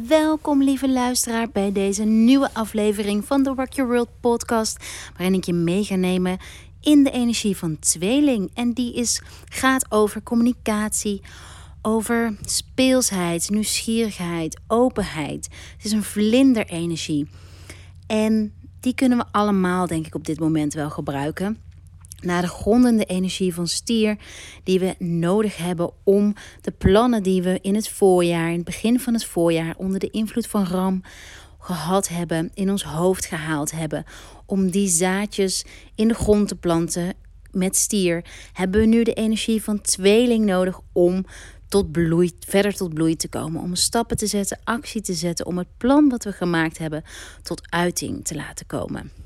Welkom, lieve luisteraar, bij deze nieuwe aflevering van de Rock Your World podcast, waarin ik je mee ga nemen in de energie van tweeling. En die is, gaat over communicatie, over speelsheid, nieuwsgierigheid, openheid. Het is een vlinderenergie. En die kunnen we allemaal, denk ik, op dit moment wel gebruiken naar de grondende energie van stier die we nodig hebben om de plannen die we in het voorjaar, in het begin van het voorjaar, onder de invloed van Ram gehad hebben, in ons hoofd gehaald hebben, om die zaadjes in de grond te planten met stier, hebben we nu de energie van tweeling nodig om tot bloei, verder tot bloei te komen, om stappen te zetten, actie te zetten, om het plan wat we gemaakt hebben tot uiting te laten komen.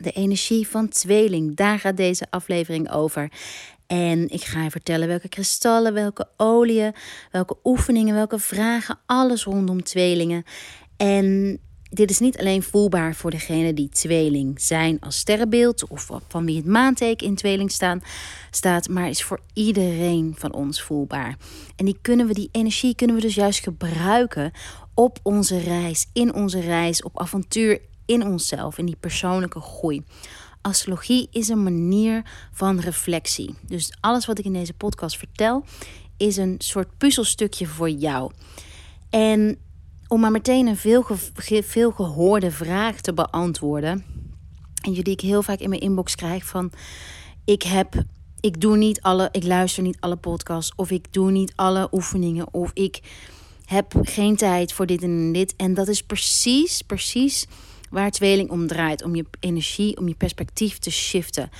De energie van tweeling, daar gaat deze aflevering over. En ik ga je vertellen welke kristallen, welke oliën, welke oefeningen, welke vragen, alles rondom tweelingen. En dit is niet alleen voelbaar voor degene die tweeling zijn als sterrenbeeld of van wie het maanteken in tweeling staan, staat, maar is voor iedereen van ons voelbaar. En die kunnen we, die energie kunnen we dus juist gebruiken op onze reis, in onze reis, op avontuur in onszelf, in die persoonlijke groei. Astrologie is een manier van reflectie. Dus alles wat ik in deze podcast vertel, is een soort puzzelstukje voor jou. En om maar meteen een veel, veel gehoorde vraag te beantwoorden. En die ik heel vaak in mijn inbox krijg van... Ik heb ik doe niet alle, ik luister niet alle podcasts of ik doe niet alle oefeningen of ik heb geen tijd voor dit en dit. En dat is precies, precies waar tweeling om draait. Om je energie, om je perspectief te shiften.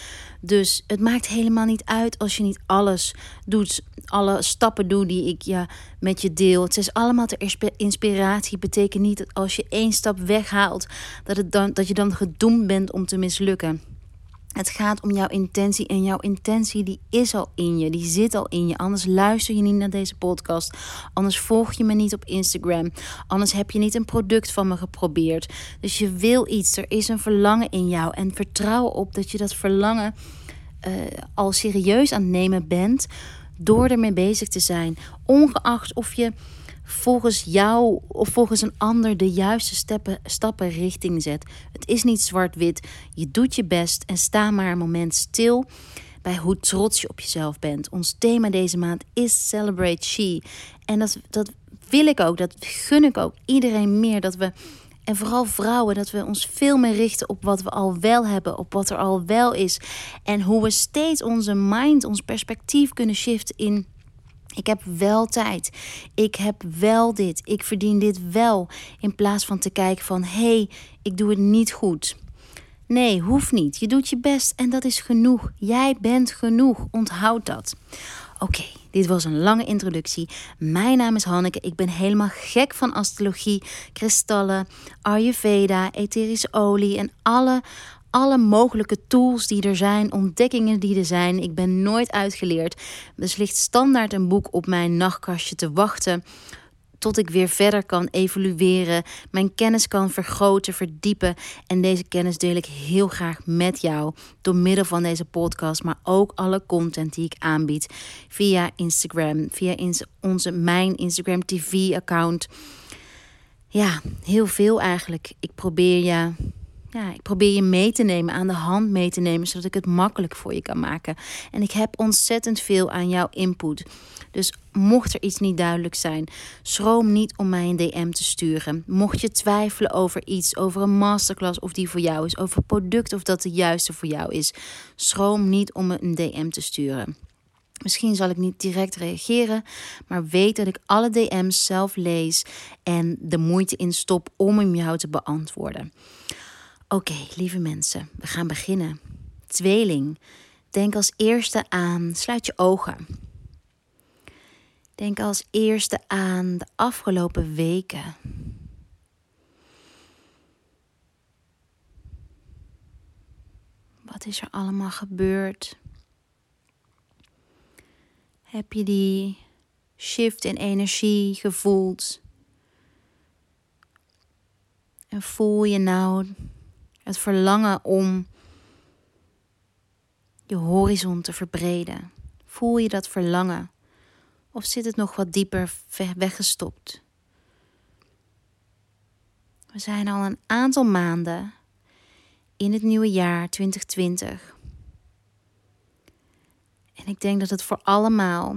Dus het maakt helemaal niet uit als je niet alles doet. Alle stappen doet die ik ja, met je deel. Het is allemaal ter inspiratie. Betekent niet dat als je één stap weghaalt, dat, het dan, dat je dan gedoemd bent om te mislukken. Het gaat om jouw intentie en jouw intentie die is al in je, die zit al in je. Anders luister je niet naar deze podcast, anders volg je me niet op Instagram, anders heb je niet een product van me geprobeerd. Dus je wil iets, er is een verlangen in jou en vertrouw op dat je dat verlangen uh, al serieus aan het nemen bent door ermee bezig te zijn, ongeacht of je volgens jou of volgens een ander de juiste stappen, richting zet. Het is niet zwart-wit. Je doet je best en sta maar een moment stil bij hoe trots je op jezelf bent. Ons thema deze maand is Celebrate She. En dat, dat wil ik ook, dat gun ik ook iedereen meer. Dat we, en vooral vrouwen, dat we ons veel meer richten op wat we al wel hebben, op wat er al wel is. En hoe we steeds onze mind, ons perspectief kunnen shiften in ik heb wel tijd. Ik heb wel dit. Ik verdien dit wel. In plaats van te kijken van hé, hey, ik doe het niet goed. Nee, hoeft niet. Je doet je best en dat is genoeg. Jij bent genoeg. Onthoud dat. Oké, dit was een lange introductie. Mijn naam is Hanneke. Ik ben helemaal gek van astrologie, kristallen, Ayurveda, etherische olie en alle alle mogelijke tools die er zijn, ontdekkingen die er zijn. Ik ben nooit uitgeleerd. Dus ligt standaard een boek op mijn nachtkastje te wachten tot ik weer verder kan evolueren, mijn kennis kan vergroten, verdiepen. En deze kennis deel ik heel graag met jou door middel van deze podcast, maar ook alle content die ik aanbied via Instagram, via onze mijn Instagram TV account. Ja, heel veel eigenlijk. Ik probeer je ik probeer je mee te nemen, aan de hand mee te nemen, zodat ik het makkelijk voor je kan maken. En ik heb ontzettend veel aan jouw input. Dus mocht er iets niet duidelijk zijn, schroom niet om mij een DM te sturen. Mocht je twijfelen over iets, over een masterclass of die voor jou is, over product of dat de juiste voor jou is, schroom niet om me een DM te sturen. Misschien zal ik niet direct reageren, maar weet dat ik alle DM's zelf lees en de moeite in stop om hem jou te beantwoorden. Oké, lieve mensen, we gaan beginnen. Tweeling. Denk als eerste aan, sluit je ogen. Denk als eerste aan de afgelopen weken. Wat is er allemaal gebeurd? Heb je die shift in energie gevoeld? En voel je nou het verlangen om je horizon te verbreden. Voel je dat verlangen? Of zit het nog wat dieper weggestopt? We zijn al een aantal maanden in het nieuwe jaar 2020. En ik denk dat het voor allemaal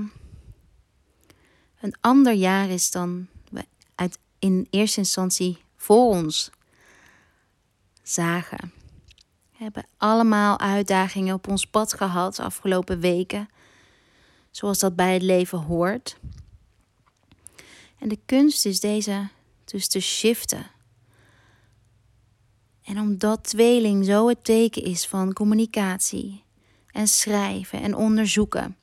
een ander jaar is dan we uit in eerste instantie voor ons zagen. We hebben allemaal uitdagingen op ons pad gehad de afgelopen weken, zoals dat bij het leven hoort. En de kunst is deze dus te shiften. En omdat tweeling zo het teken is van communicatie en schrijven en onderzoeken,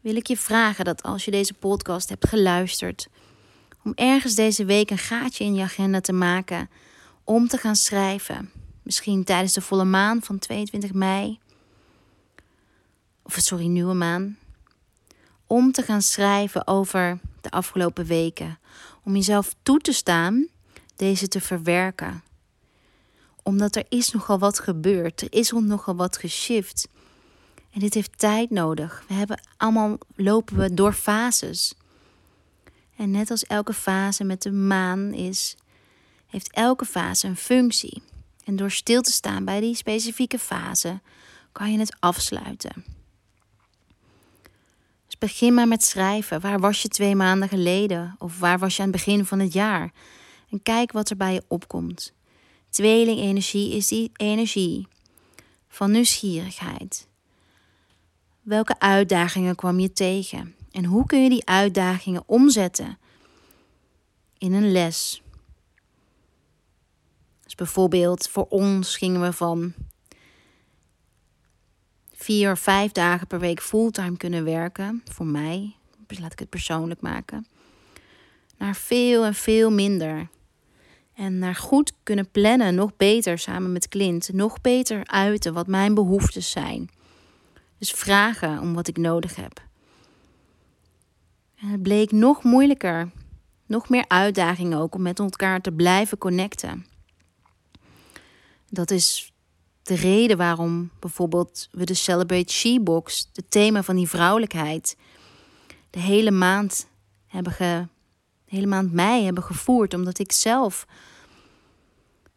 wil ik je vragen dat als je deze podcast hebt geluisterd, om ergens deze week een gaatje in je agenda te maken om te gaan schrijven. Misschien tijdens de volle maan van 22 mei. Of sorry, nieuwe maan. Om te gaan schrijven over de afgelopen weken. Om jezelf toe te staan deze te verwerken. Omdat er is nogal wat gebeurd. Er is nogal wat geshift. En dit heeft tijd nodig. We hebben allemaal lopen we door fases. En net als elke fase met de maan is, heeft elke fase een functie. En door stil te staan bij die specifieke fase, kan je het afsluiten. Dus begin maar met schrijven. Waar was je twee maanden geleden? Of waar was je aan het begin van het jaar? En kijk wat er bij je opkomt. Tweeling-energie is die energie van nieuwsgierigheid. Welke uitdagingen kwam je tegen? En hoe kun je die uitdagingen omzetten in een les? Dus bijvoorbeeld voor ons gingen we van vier of vijf dagen per week fulltime kunnen werken. Voor mij, laat ik het persoonlijk maken. Naar veel en veel minder. En naar goed kunnen plannen, nog beter samen met Clint. Nog beter uiten wat mijn behoeftes zijn. Dus vragen om wat ik nodig heb. En het bleek nog moeilijker. Nog meer uitdagingen ook om met elkaar te blijven connecten. Dat is de reden waarom bijvoorbeeld we de Celebrate She-box, het thema van die vrouwelijkheid, de hele maand hebben ge, hele maand mei hebben gevoerd. Omdat ik zelf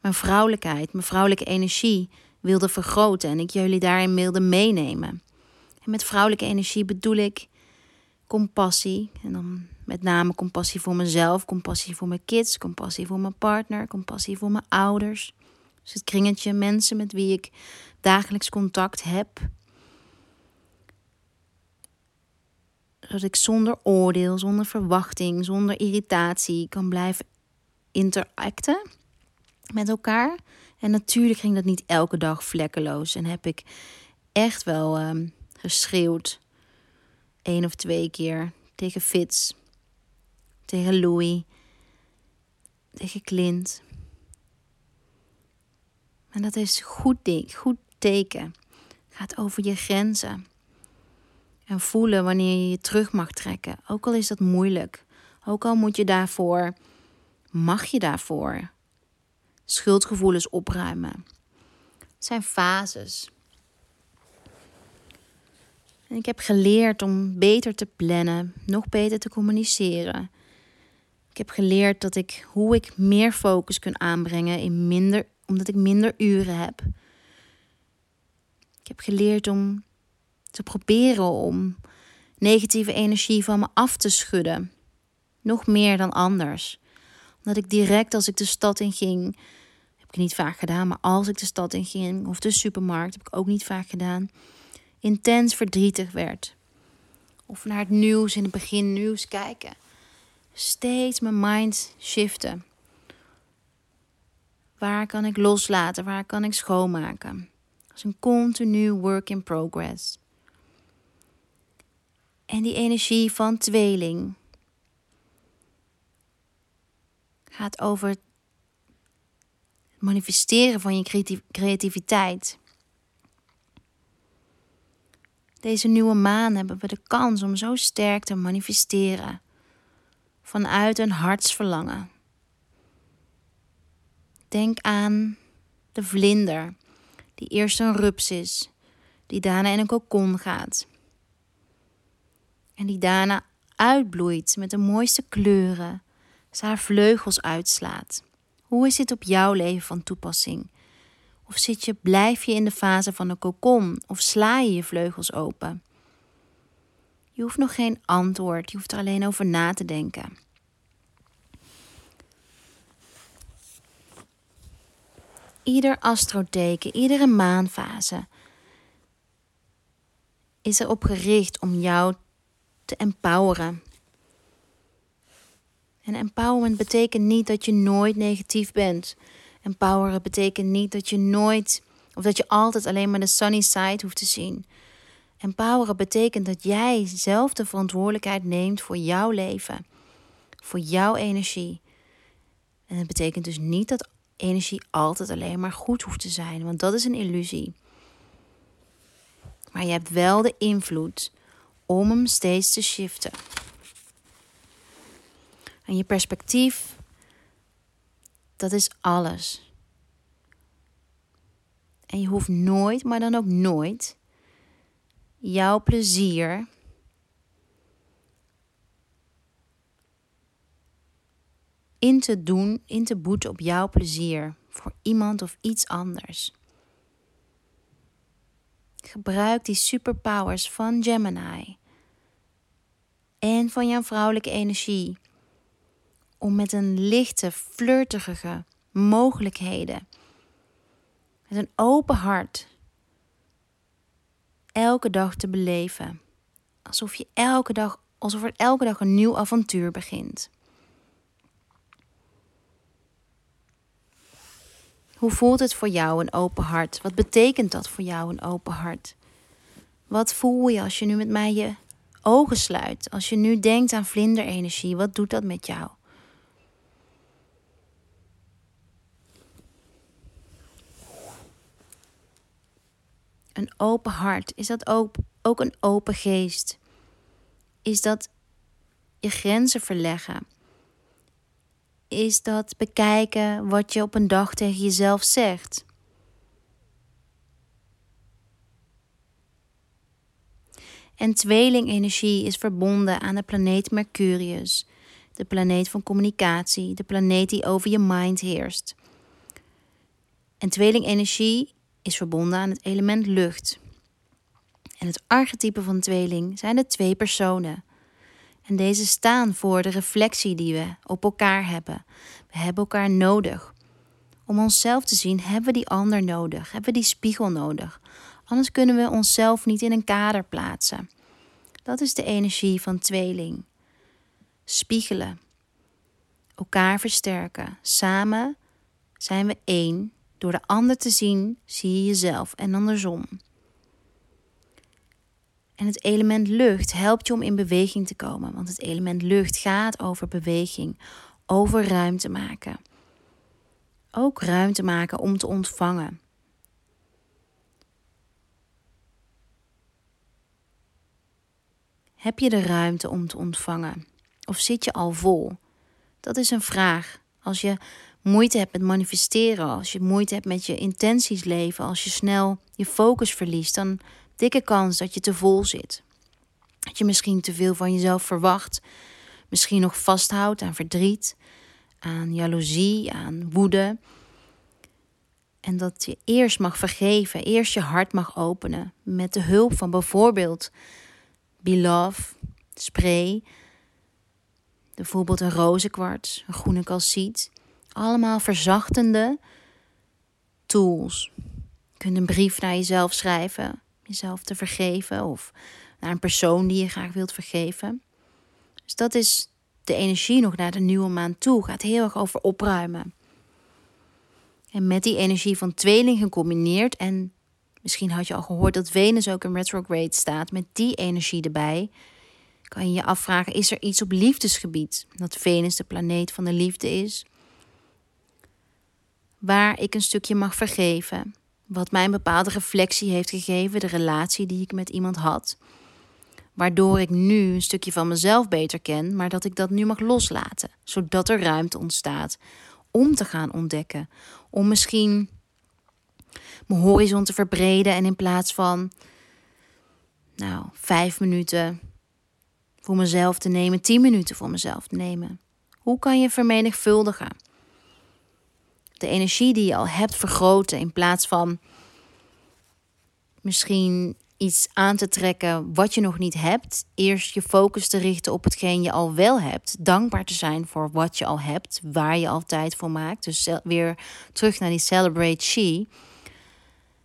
mijn vrouwelijkheid, mijn vrouwelijke energie wilde vergroten en ik jullie daarin wilde meenemen. En met vrouwelijke energie bedoel ik compassie. En dan met name compassie voor mezelf, compassie voor mijn kids, compassie voor mijn partner, compassie voor mijn ouders. Dus het kringetje mensen met wie ik dagelijks contact heb. Zodat ik zonder oordeel, zonder verwachting, zonder irritatie kan blijven interacten met elkaar. En natuurlijk ging dat niet elke dag vlekkeloos. En heb ik echt wel um, geschreeuwd. één of twee keer tegen Fitz, tegen Louis, tegen Clint. En dat is goed goed teken. Gaat over je grenzen. En voelen wanneer je je terug mag trekken. Ook al is dat moeilijk. Ook al moet je daarvoor, mag je daarvoor schuldgevoelens opruimen. Het zijn fases. En ik heb geleerd om beter te plannen, nog beter te communiceren. Ik heb geleerd dat ik hoe ik meer focus kan aanbrengen in minder, omdat ik minder uren heb. Ik heb geleerd om te proberen om negatieve energie van me af te schudden. Nog meer dan anders. Omdat ik direct als ik de stad in ging, heb ik niet vaak gedaan, maar als ik de stad in ging of de supermarkt, heb ik ook niet vaak gedaan intens verdrietig werd. Of naar het nieuws in het begin nieuws kijken. Steeds mijn mind shiften. Waar kan ik loslaten? Waar kan ik schoonmaken? Dat is een continu work in progress. En die energie van tweeling gaat over het manifesteren van je creativiteit. Deze nieuwe maan hebben we de kans om zo sterk te manifesteren vanuit een hartsverlangen. Denk aan de vlinder die eerst een rups is, die daarna in een kokon gaat. En die daarna uitbloeit met de mooiste kleuren, Als haar vleugels uitslaat. Hoe is dit op jouw leven van toepassing? Of zit je, blijf je in de fase van een kokon of sla je je vleugels open? Je hoeft nog geen antwoord, je hoeft er alleen over na te denken. Ieder astroteken, iedere maanfase is erop gericht om jou te empoweren. En empowerment betekent niet dat je nooit negatief bent. Empoweren betekent niet dat je nooit of dat je altijd alleen maar de sunny side hoeft te zien. Empoweren betekent dat jij zelf de verantwoordelijkheid neemt voor jouw leven, voor jouw energie. En het betekent dus niet dat energie altijd alleen maar goed hoeft te zijn, want dat is een illusie. Maar je hebt wel de invloed om hem steeds te shiften. En je perspectief, dat is alles. En je hoeft nooit, maar dan ook nooit, jouw plezier in te doen, in te boeten op jouw plezier voor iemand of iets anders. Gebruik die superpowers van Gemini en van jouw vrouwelijke energie om met een lichte, flirtige mogelijkheden, met een open hart, elke dag te beleven. Alsof je elke dag, alsof er elke dag een nieuw avontuur begint. Hoe voelt het voor jou een open hart? Wat betekent dat voor jou een open hart? Wat voel je als je nu met mij je ogen sluit? Als je nu denkt aan vlinderenergie, wat doet dat met jou? Een open hart, is dat ook, ook een open geest? Is dat je grenzen verleggen? Is dat bekijken wat je op een dag tegen jezelf zegt. En tweelingenergie is verbonden aan de planeet Mercurius, de planeet van communicatie, de planeet die over je mind heerst. En tweelingenergie is verbonden aan het element lucht. En het archetype van tweeling zijn de twee personen. En deze staan voor de reflectie die we op elkaar hebben. We hebben elkaar nodig. Om onszelf te zien hebben we die ander nodig, hebben we die spiegel nodig. Anders kunnen we onszelf niet in een kader plaatsen. Dat is de energie van tweeling. Spiegelen. Elkaar versterken. Samen zijn we één. Door de ander te zien, zie je jezelf en andersom. En het element lucht helpt je om in beweging te komen, want het element lucht gaat over beweging, over ruimte maken. Ook ruimte maken om te ontvangen. Heb je de ruimte om te ontvangen? Of zit je al vol? Dat is een vraag. Als je moeite hebt met manifesteren, als je moeite hebt met je intenties leven, als je snel je focus verliest, dan dikke kans dat je te vol zit. Dat je misschien te veel van jezelf verwacht, misschien nog vasthoudt aan verdriet, aan jaloezie, aan woede. En dat je eerst mag vergeven, eerst je hart mag openen met de hulp van bijvoorbeeld Belove, spray, bijvoorbeeld een rozenkwarts, een groene calciet. Allemaal verzachtende tools. Je kunt een brief naar jezelf schrijven jezelf te vergeven of naar een persoon die je graag wilt vergeven. Dus dat is de energie nog naar de nieuwe maan toe. Gaat heel erg over opruimen. En met die energie van tweeling gecombineerd en misschien had je al gehoord dat Venus ook in retrograde staat met die energie erbij. Kan je je afvragen, is er iets op liefdesgebied? Dat Venus de planeet van de liefde is. Waar ik een stukje mag vergeven, wat mij een bepaalde reflectie heeft gegeven, de relatie die ik met iemand had. Waardoor ik nu een stukje van mezelf beter ken, maar dat ik dat nu mag loslaten. Zodat er ruimte ontstaat om te gaan ontdekken. Om misschien mijn horizon te verbreden en in plaats van nou, vijf minuten voor mezelf te nemen, tien minuten voor mezelf te nemen. Hoe kan je vermenigvuldigen? De energie die je al hebt vergroten in plaats van misschien iets aan te trekken wat je nog niet hebt. Eerst je focus te richten op hetgeen je al wel hebt. Dankbaar te zijn voor wat je al hebt, waar je al tijd voor maakt. Dus weer terug naar die Celebrate She.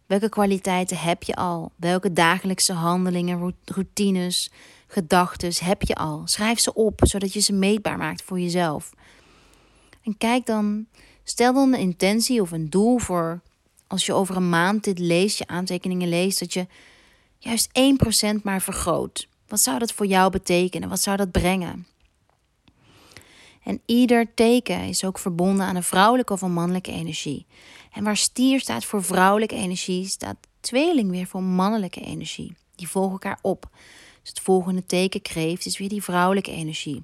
Welke kwaliteiten heb je al? Welke dagelijkse handelingen, routines, gedachten heb je al? Schrijf ze op, zodat je ze meetbaar maakt voor jezelf. En kijk dan, stel dan een intentie of een doel voor als je over een maand dit leest, je aantekeningen leest, dat je juist 1% maar vergroot. Wat zou dat voor jou betekenen? Wat zou dat brengen? En ieder teken is ook verbonden aan een vrouwelijke of een mannelijke energie. En waar stier staat voor vrouwelijke energie, staat tweeling weer voor mannelijke energie. Die volgen elkaar op. Dus het volgende teken kreeft is weer die vrouwelijke energie.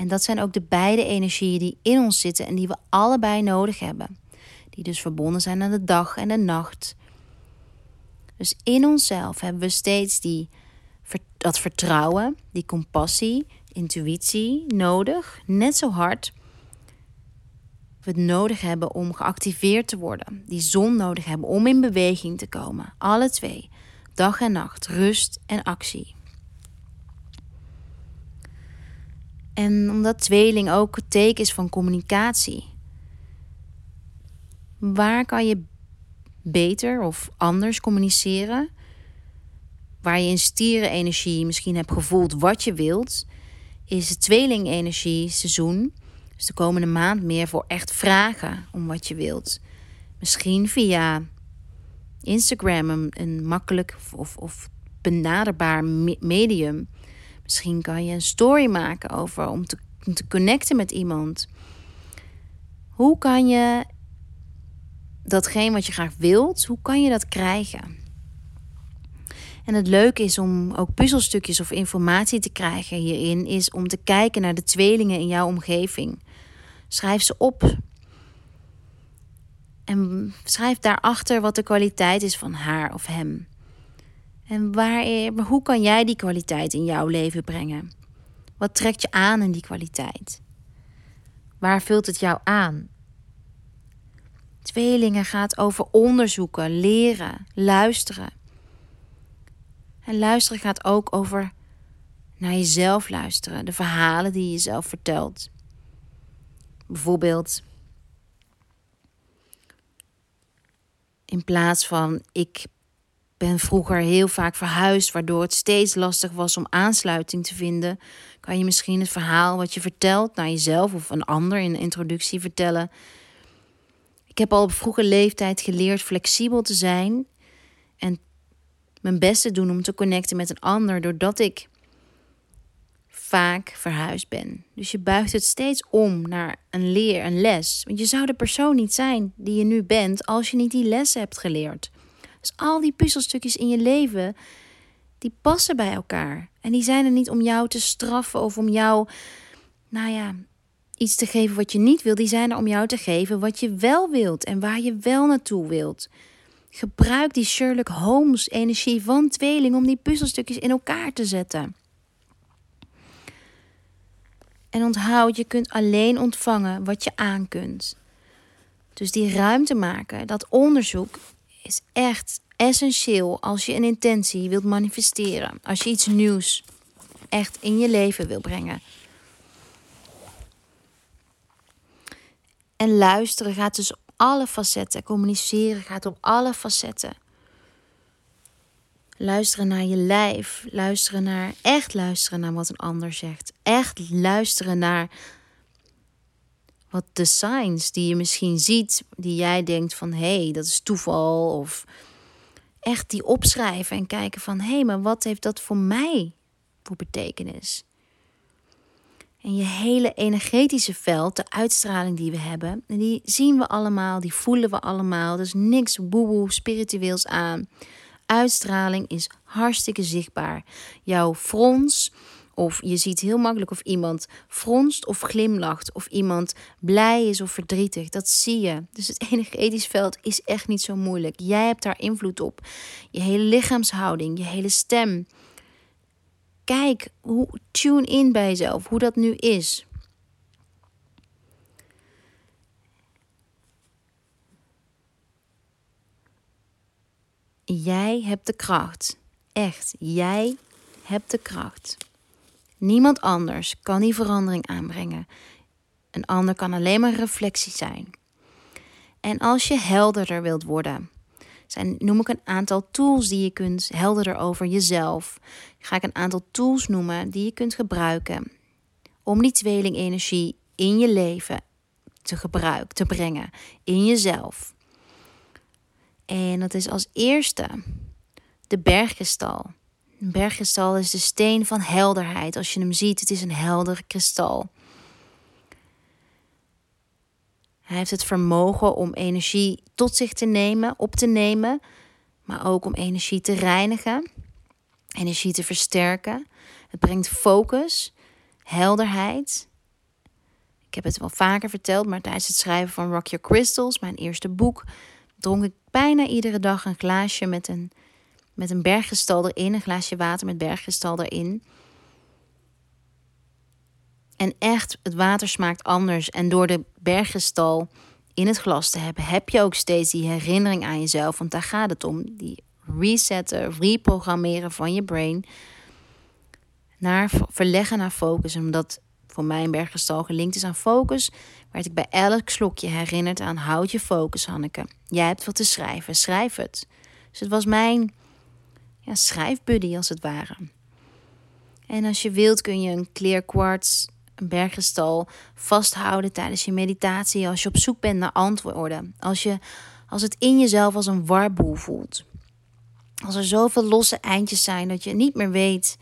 En dat zijn ook de beide energieën die in ons zitten en die we allebei nodig hebben. Die dus verbonden zijn aan de dag en de nacht. Dus in onszelf hebben we steeds die, dat vertrouwen, die compassie, intuïtie nodig. Net zo hard we het nodig hebben om geactiveerd te worden. Die zon nodig hebben om in beweging te komen. Alle twee. Dag en nacht. Rust en actie. En omdat tweeling ook het teken is van communicatie. Waar kan je beter of anders communiceren? Waar je in stierenenergie misschien hebt gevoeld wat je wilt, is het tweelingenergie seizoen dus de komende maand meer voor echt vragen om wat je wilt. Misschien via Instagram een, een makkelijk of, of benaderbaar medium. Misschien kan je een story maken over om te, connecten met iemand. Hoe kan je datgene wat je graag wilt, hoe kan je dat krijgen? En het leuke is om ook puzzelstukjes of informatie te krijgen hierin, is om te kijken naar de tweelingen in jouw omgeving. Schrijf ze op. En schrijf daarachter wat de kwaliteit is van haar of hem. En waar, hoe kan jij die kwaliteit in jouw leven brengen? Wat trekt je aan in die kwaliteit? Waar vult het jou aan? Tweelingen gaat over onderzoeken, leren, luisteren. En luisteren gaat ook over naar jezelf luisteren, de verhalen die je jezelf vertelt. Bijvoorbeeld, in plaats van ik ben vroeger heel vaak verhuisd, waardoor het steeds lastig was om aansluiting te vinden, kan je misschien het verhaal wat je vertelt naar jezelf of een ander in de introductie vertellen. Ik heb al op vroege leeftijd geleerd flexibel te zijn en mijn best te doen om te connecten met een ander, doordat ik vaak verhuisd ben. Dus je buigt het steeds om naar een leer, een les. Want je zou de persoon niet zijn die je nu bent als je niet die les hebt geleerd. Dus al die puzzelstukjes in je leven, die passen bij elkaar. En die zijn er niet om jou te straffen of om jou, nou ja, iets te geven wat je niet wil. Die zijn er om jou te geven wat je wel wilt en waar je wel naartoe wilt. Gebruik die Sherlock Holmes energie van tweeling om die puzzelstukjes in elkaar te zetten. En onthoud, je kunt alleen ontvangen wat je aan kunt. Dus die ruimte maken, dat onderzoek, is echt essentieel als je een intentie wilt manifesteren. Als je iets nieuws echt in je leven wil brengen. En luisteren gaat dus op alle facetten. Communiceren gaat op alle facetten. Luisteren naar je lijf. Luisteren naar, echt luisteren naar wat een ander zegt. Echt luisteren naar wat de signs die je misschien ziet, die jij denkt van hé, hey, dat is toeval. Of echt die opschrijven en kijken van hé, hey, maar wat heeft dat voor mij voor betekenis? En je hele energetische veld, de uitstraling die we hebben, die zien we allemaal, die voelen we allemaal. Er is niks woe spiritueels aan uitstraling is hartstikke zichtbaar. Jouw frons, of je ziet heel makkelijk of iemand fronst of glimlacht. Of iemand blij is of verdrietig. Dat zie je. Dus het energetisch veld is echt niet zo moeilijk. Jij hebt daar invloed op. Je hele lichaamshouding, je hele stem. Kijk, hoe, tune in bij jezelf, hoe dat nu is. Jij hebt de kracht. Echt, jij hebt de kracht. Niemand anders kan die verandering aanbrengen. Een ander kan alleen maar reflectie zijn. En als je helderder wilt worden, zijn, noem ik een aantal tools die je kunt helderder over jezelf. Ga ik een aantal tools noemen die je kunt gebruiken om die tweelingenergie in je leven te gebruiken, te brengen, in jezelf. En dat is als eerste de bergkristal. Een bergkristal is de steen van helderheid. Als je hem ziet, het is een helder kristal. Hij heeft het vermogen om energie tot zich te nemen, op te nemen, maar ook om energie te reinigen, energie te versterken. Het brengt focus, helderheid. Ik heb het wel vaker verteld, maar tijdens het schrijven van Rock Your Crystals, mijn eerste boek, dronk ik bijna iedere dag een glaasje met een, met een berggestal erin, een glaasje water met berggestal erin. En echt, het water smaakt anders. En door de berggestal in het glas te hebben, heb je ook steeds die herinnering aan jezelf. Want daar gaat het om. Die resetten, reprogrammeren van je brain. Naar verleggen naar focus. Omdat voor mij een berggestal gelinkt is aan focus, werd ik bij elk slokje herinnerd aan houd je focus, Hanneke. Jij hebt wat te schrijven, schrijf het. Dus het was mijn ja, schrijfbuddy als het ware. En als je wilt kun je een clear quartz een berggestal vasthouden tijdens je meditatie als je op zoek bent naar antwoorden. Als, je, als het in jezelf als een warboel voelt. Als er zoveel losse eindjes zijn dat je niet meer weet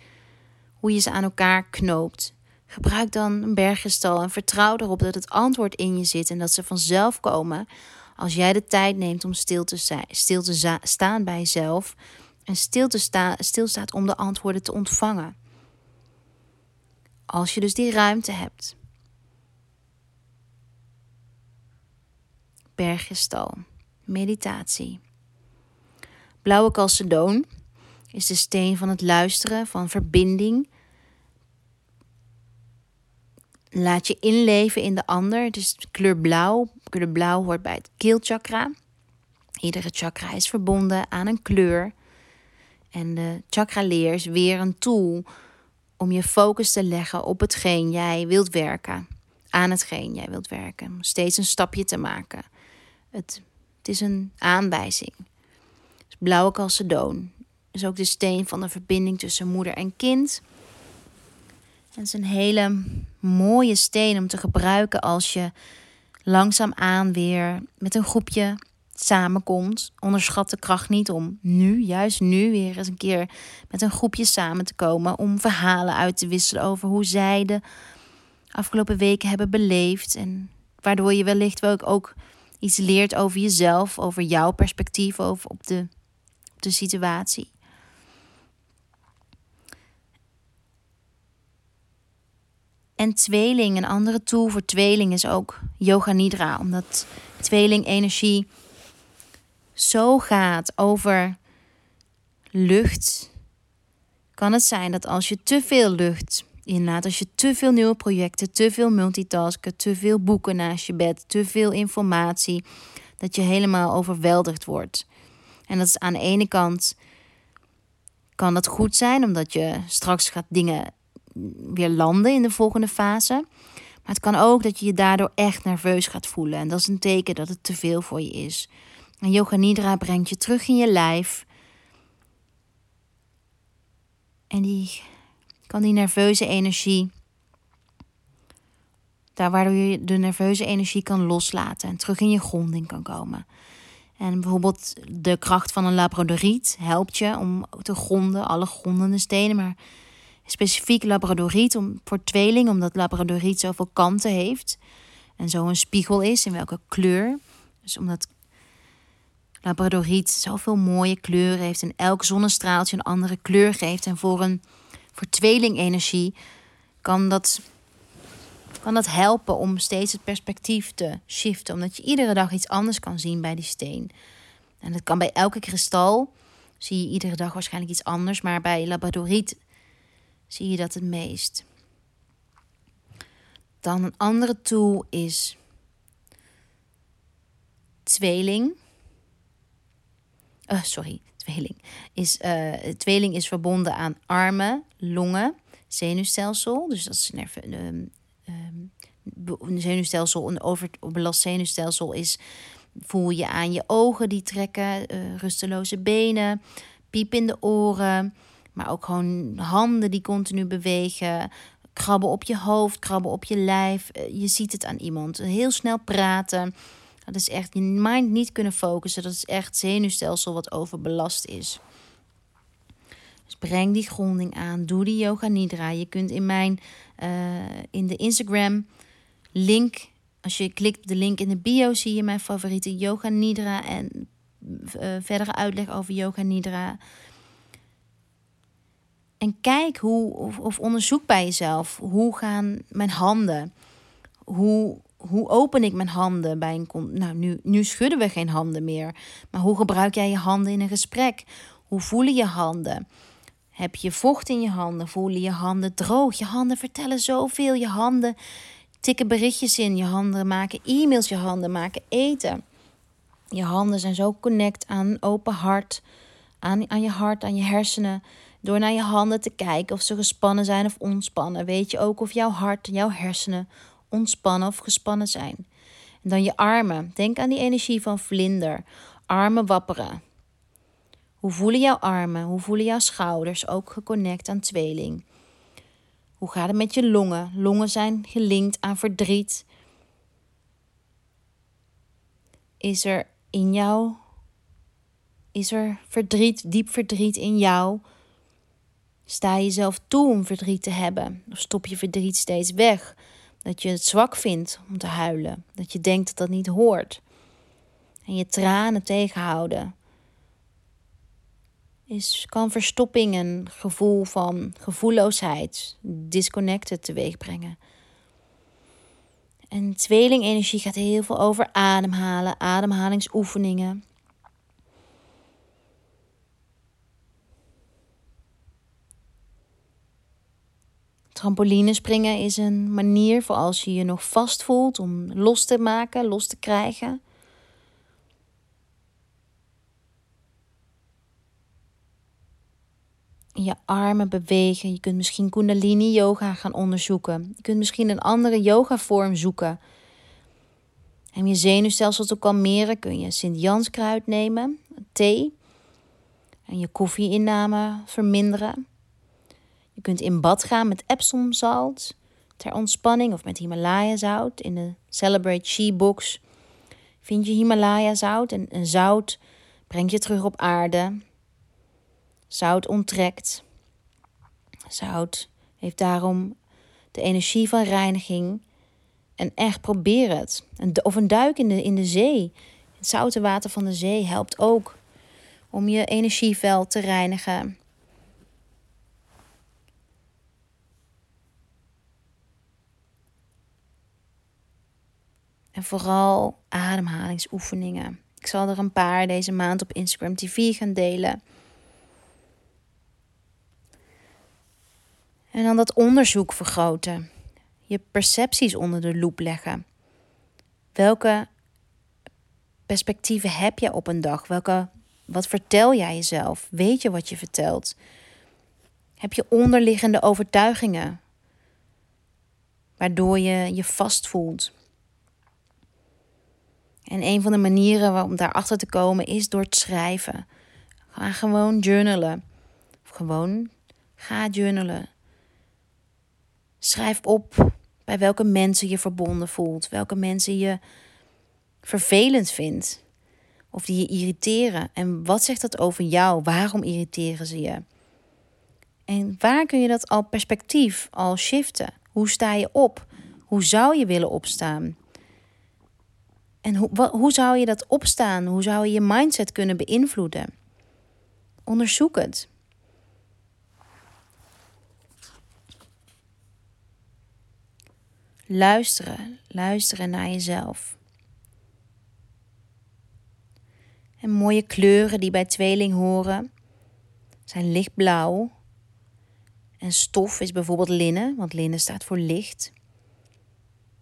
hoe je ze aan elkaar knoopt. Gebruik dan een berggestal en vertrouw erop dat het antwoord in je zit en dat ze vanzelf komen als jij de tijd neemt om stil te, zijn, stil te staan bij jezelf en stil te sta, stilstaat om de antwoorden te ontvangen. Als je dus die ruimte hebt. Berggestal, meditatie. Blauwe kalsedoon is de steen van het luisteren, van verbinding. Laat je inleven in de ander. Dus kleur blauw. Kleur blauw hoort bij het keelchakra. Iedere chakra is verbonden aan een kleur. En de chakra leer is weer een tool om je focus te leggen op hetgeen jij wilt werken. Aan hetgeen jij wilt werken. Steeds een stapje te maken. Het, het is een aanwijzing. Dus blauwe calcedoon is ook de steen van de verbinding tussen moeder en kind. Het is een hele mooie steen om te gebruiken als je langzaamaan weer met een groepje samenkomt. Onderschat de kracht niet om nu, juist nu, weer eens een keer met een groepje samen te komen. Om verhalen uit te wisselen over hoe zij de afgelopen weken hebben beleefd. En waardoor je wellicht ook, ook iets leert over jezelf, over jouw perspectief over op de, op de situatie. En tweeling, een andere tool voor tweeling is ook yoga nidra. Omdat tweeling energie zo gaat over lucht, kan het zijn dat als je te veel lucht inlaat, als je te veel nieuwe projecten, te veel multitasken, te veel boeken naast je bed, te veel informatie, dat je helemaal overweldigd wordt. En dat is aan de ene kant kan dat goed zijn, omdat je straks gaat dingen weer landen in de volgende fase. Maar het kan ook dat je je daardoor echt nerveus gaat voelen. En dat is een teken dat het te veel voor je is. En Yoga Nidra brengt je terug in je lijf. En die kan die nerveuze energie, daar waardoor je de nerveuze energie kan loslaten en terug in je gronding kan komen. En bijvoorbeeld de kracht van een labradoriet helpt je om te gronden, alle grondende stenen, maar specifiek labradoriet om, voor tweeling, omdat labradoriet zoveel kanten heeft en zo een spiegel is in welke kleur. Dus omdat labradoriet zoveel mooie kleuren heeft en elk zonnestraaltje een andere kleur geeft. En voor een voor tweelingenergie kan dat, kan dat helpen om steeds het perspectief te shiften. Omdat je iedere dag iets anders kan zien bij die steen. En dat kan bij elke kristal. Zie je iedere dag waarschijnlijk iets anders. Maar bij labradoriet zie je dat het meest. Dan een andere tool is tweeling. Uh, sorry, tweeling is, uh, tweeling is verbonden aan armen, longen, zenuwstelsel. Dus dat is een, um, um, zenuwstelsel, een overbelast zenuwstelsel is. Voel je aan je ogen die trekken, uh, rusteloze benen, piep in de oren, maar ook gewoon handen die continu bewegen, krabben op je hoofd, krabben op je lijf. Je ziet het aan iemand. Heel snel praten. Dat is echt je mind niet kunnen focussen. Dat is echt zenuwstelsel wat overbelast is. Dus breng die gronding aan. Doe die yoga nidra. Je kunt in mijn uh, in de Instagram link. Als je klikt op de link in de bio, zie je mijn favoriete yoga nidra en uh, verdere uitleg over yoga nidra. En kijk hoe, of onderzoek bij jezelf. Hoe gaan mijn handen? Hoe, hoe open ik mijn handen bij een. Nou, nu, nu schudden we geen handen meer. Maar hoe gebruik jij je handen in een gesprek? Hoe voelen je handen? Heb je vocht in je handen? Voelen je handen droog? Je handen vertellen zoveel. Je handen tikken berichtjes in. Je handen maken e-mails. Je handen maken eten. Je handen zijn zo connect aan open hart. Aan, aan je hart, aan je hersenen. Door naar je handen te kijken of ze gespannen zijn of ontspannen, weet je ook of jouw hart jouw hersenen ontspannen of gespannen zijn. En dan je armen. Denk aan die energie van vlinder. Armen wapperen. Hoe voelen jouw armen? Hoe voelen jouw schouders? Ook geconnect aan tweeling. Hoe gaat het met je longen? Longen zijn gelinkt aan verdriet. Is er in jou, is er verdriet, diep verdriet in jou? Sta je jezelf toe om verdriet te hebben? Of stop je verdriet steeds weg? Dat je het zwak vindt om te huilen. Dat je denkt dat dat niet hoort. En je tranen tegenhouden. Is, kan verstopping een gevoel van gevoelloosheid, disconnected teweeg brengen. En tweelingenergie gaat heel veel over ademhalen, ademhalingsoefeningen. Trampoline springen is een manier voor als je je nog vast voelt om los te maken, los te krijgen. je armen bewegen. Je kunt misschien Kundalini yoga gaan onderzoeken. Je kunt misschien een andere yoga vorm zoeken. En je zenuwstelsel te kalmeren kun je Sint-Janskruid nemen, thee. En je koffieinname verminderen. Je kunt in bad gaan met Epsom-zout ter ontspanning of met Himalaya-zout. In de Celebrate She box vind je Himalaya-zout en, en zout brengt je terug op aarde. Zout onttrekt. Zout heeft daarom de energie van reiniging. En echt probeer het. Of een duik in de, in de zee. Het zoute water van de zee helpt ook om je energieveld te reinigen. En vooral ademhalingsoefeningen. Ik zal er een paar deze maand op Instagram TV gaan delen. En dan dat onderzoek vergroten. Je percepties onder de loep leggen. Welke perspectieven heb je op een dag? Welke, wat vertel jij jezelf? Weet je wat je vertelt? Heb je onderliggende overtuigingen waardoor je je vast voelt? En een van de manieren om daarachter te komen is door het schrijven. Ga gewoon journalen. Of gewoon ga journalen. Schrijf op bij welke mensen je verbonden voelt, welke mensen je vervelend vindt of die je irriteren. En wat zegt dat over jou? Waarom irriteren ze je? En waar kun je dat al perspectief al shiften? Hoe sta je op? Hoe zou je willen opstaan? En hoe, hoe zou je dat opstaan? Hoe zou je je mindset kunnen beïnvloeden? Onderzoek het. Luisteren, luisteren naar jezelf. En mooie kleuren die bij tweeling horen zijn lichtblauw. En stof is bijvoorbeeld linnen, want linnen staat voor licht.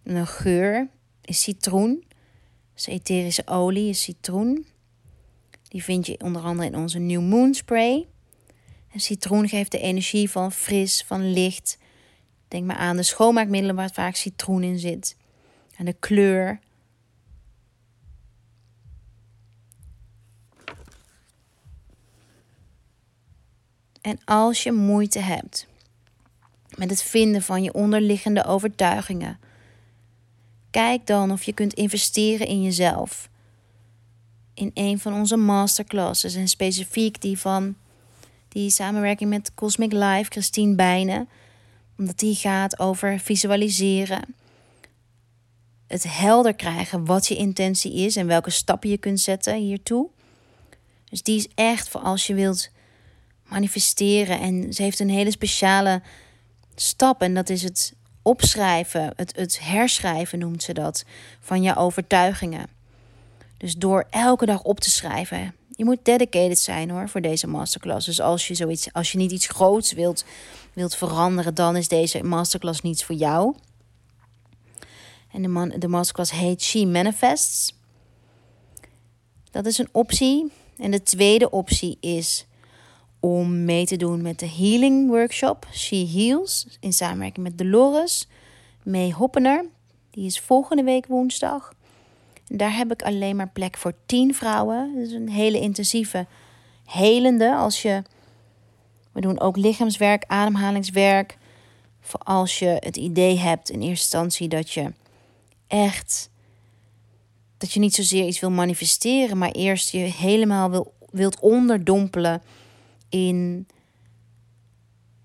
En een geur is citroen. Dus etherische olie is citroen. Die vind je onder andere in onze New Moon Spray. En citroen geeft de energie van fris, van licht. Denk maar aan de schoonmaakmiddelen waar vaak citroen in zit. En de kleur. En als je moeite hebt met het vinden van je onderliggende overtuigingen, kijk dan of je kunt investeren in jezelf. In een van onze masterclasses en specifiek die van die samenwerking met Cosmic Life, Christine Bijnen, omdat die gaat over visualiseren. Het helder krijgen wat je intentie is en welke stappen je kunt zetten hiertoe. Dus die is echt voor als je wilt manifesteren. En ze heeft een hele speciale stap. En dat is het opschrijven, het, het herschrijven noemt ze dat, van je overtuigingen. Dus door elke dag op te schrijven. Je moet dedicated zijn hoor voor deze masterclass. Dus als je zoiets, als je niet iets groots wilt, wilt veranderen, dan is deze masterclass niets voor jou. En de, man, de masterclass heet She Manifests. Dat is een optie. En de tweede optie is om mee te doen met de Healing Workshop She Heals in samenwerking met Dolores May Hoppener. Die is volgende week woensdag. Daar heb ik alleen maar plek voor 10 vrouwen. Dat is een hele intensieve, helende. Als je, we doen ook lichaamswerk, ademhalingswerk. Voor als je het idee hebt in eerste instantie dat je echt, dat je niet zozeer iets wil manifesteren, maar eerst je helemaal wil, wilt onderdompelen in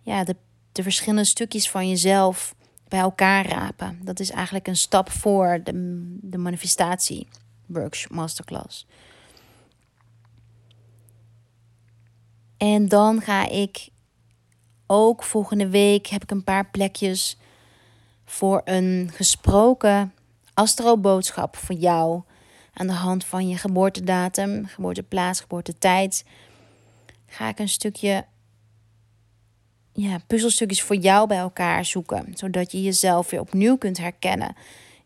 ja, de, de verschillende stukjes van jezelf bij elkaar rapen. Dat is eigenlijk een stap voor de, de manifestatie workshop masterclass. En dan ga ik ook volgende week heb ik een paar plekjes voor een gesproken astroboodschap voor jou aan de hand van je geboortedatum, geboorteplaats, geboortetijd. Ga ik een stukje ja, puzzelstukjes voor jou bij elkaar zoeken. Zodat je jezelf weer opnieuw kunt herkennen.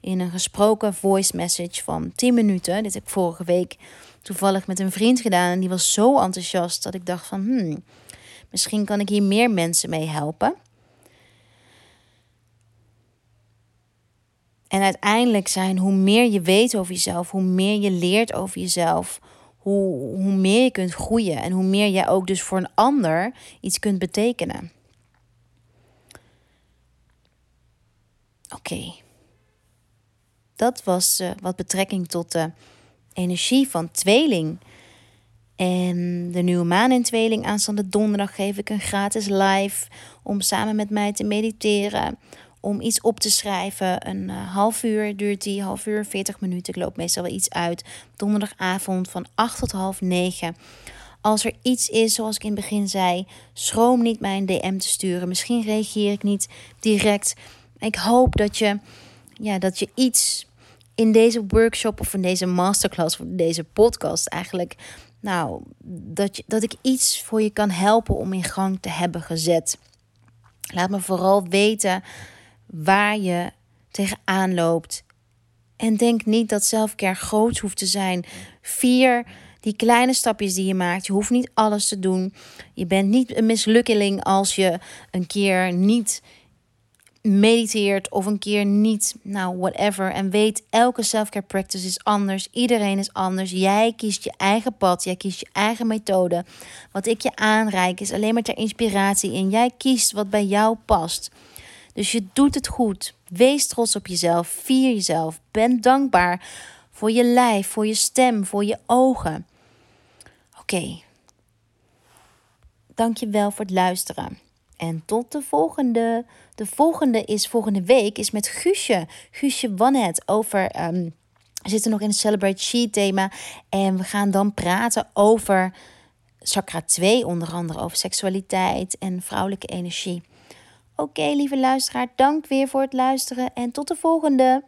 In een gesproken voice message van 10 minuten. Dit heb ik vorige week toevallig met een vriend gedaan. En die was zo enthousiast dat ik dacht van... Hmm, misschien kan ik hier meer mensen mee helpen. En uiteindelijk zijn hoe meer je weet over jezelf, hoe meer je leert over jezelf, hoe, hoe meer je kunt groeien en hoe meer jij ook dus voor een ander iets kunt betekenen. Oké. Dat was uh, wat betrekking tot de energie van tweeling. En de nieuwe maan in tweeling aanstaande donderdag geef ik een gratis live om samen met mij te mediteren. Om iets op te schrijven. Een uh, half uur duurt die, half uur, 40 minuten. Ik loop meestal wel iets uit. Donderdagavond van 8 tot half 9. Als er iets is, zoals ik in het begin zei, schroom niet mijn DM te sturen. Misschien reageer ik niet direct. Ik hoop dat je, ja, dat je iets in deze workshop of in deze masterclass of deze podcast eigenlijk, nou, dat, je, dat ik iets voor je kan helpen om in gang te hebben gezet. Laat me vooral weten waar je tegenaan loopt. En denk niet dat zelfcare groot hoeft te zijn. Vier die kleine stapjes die je maakt. Je hoeft niet alles te doen. Je bent niet een mislukkeling als je een keer niet mediteert of een keer niet, nou whatever. En weet, elke self-care practice is anders. Iedereen is anders. Jij kiest je eigen pad. Jij kiest je eigen methode. Wat ik je aanreik is alleen maar ter inspiratie. En jij kiest wat bij jou past. Dus je doet het goed. Wees trots op jezelf. Vier jezelf. Ben dankbaar voor je lijf, voor je stem, voor je ogen. Oké. Okay. Dank je wel voor het luisteren. En tot de volgende. De volgende is volgende week is met Guusje. Guusje Wannet over. Um, we zitten nog in het Celebrate She thema. En we gaan dan praten over chakra 2, onder andere over seksualiteit en vrouwelijke energie. Oké, lieve luisteraar, dank weer voor het luisteren en tot de volgende.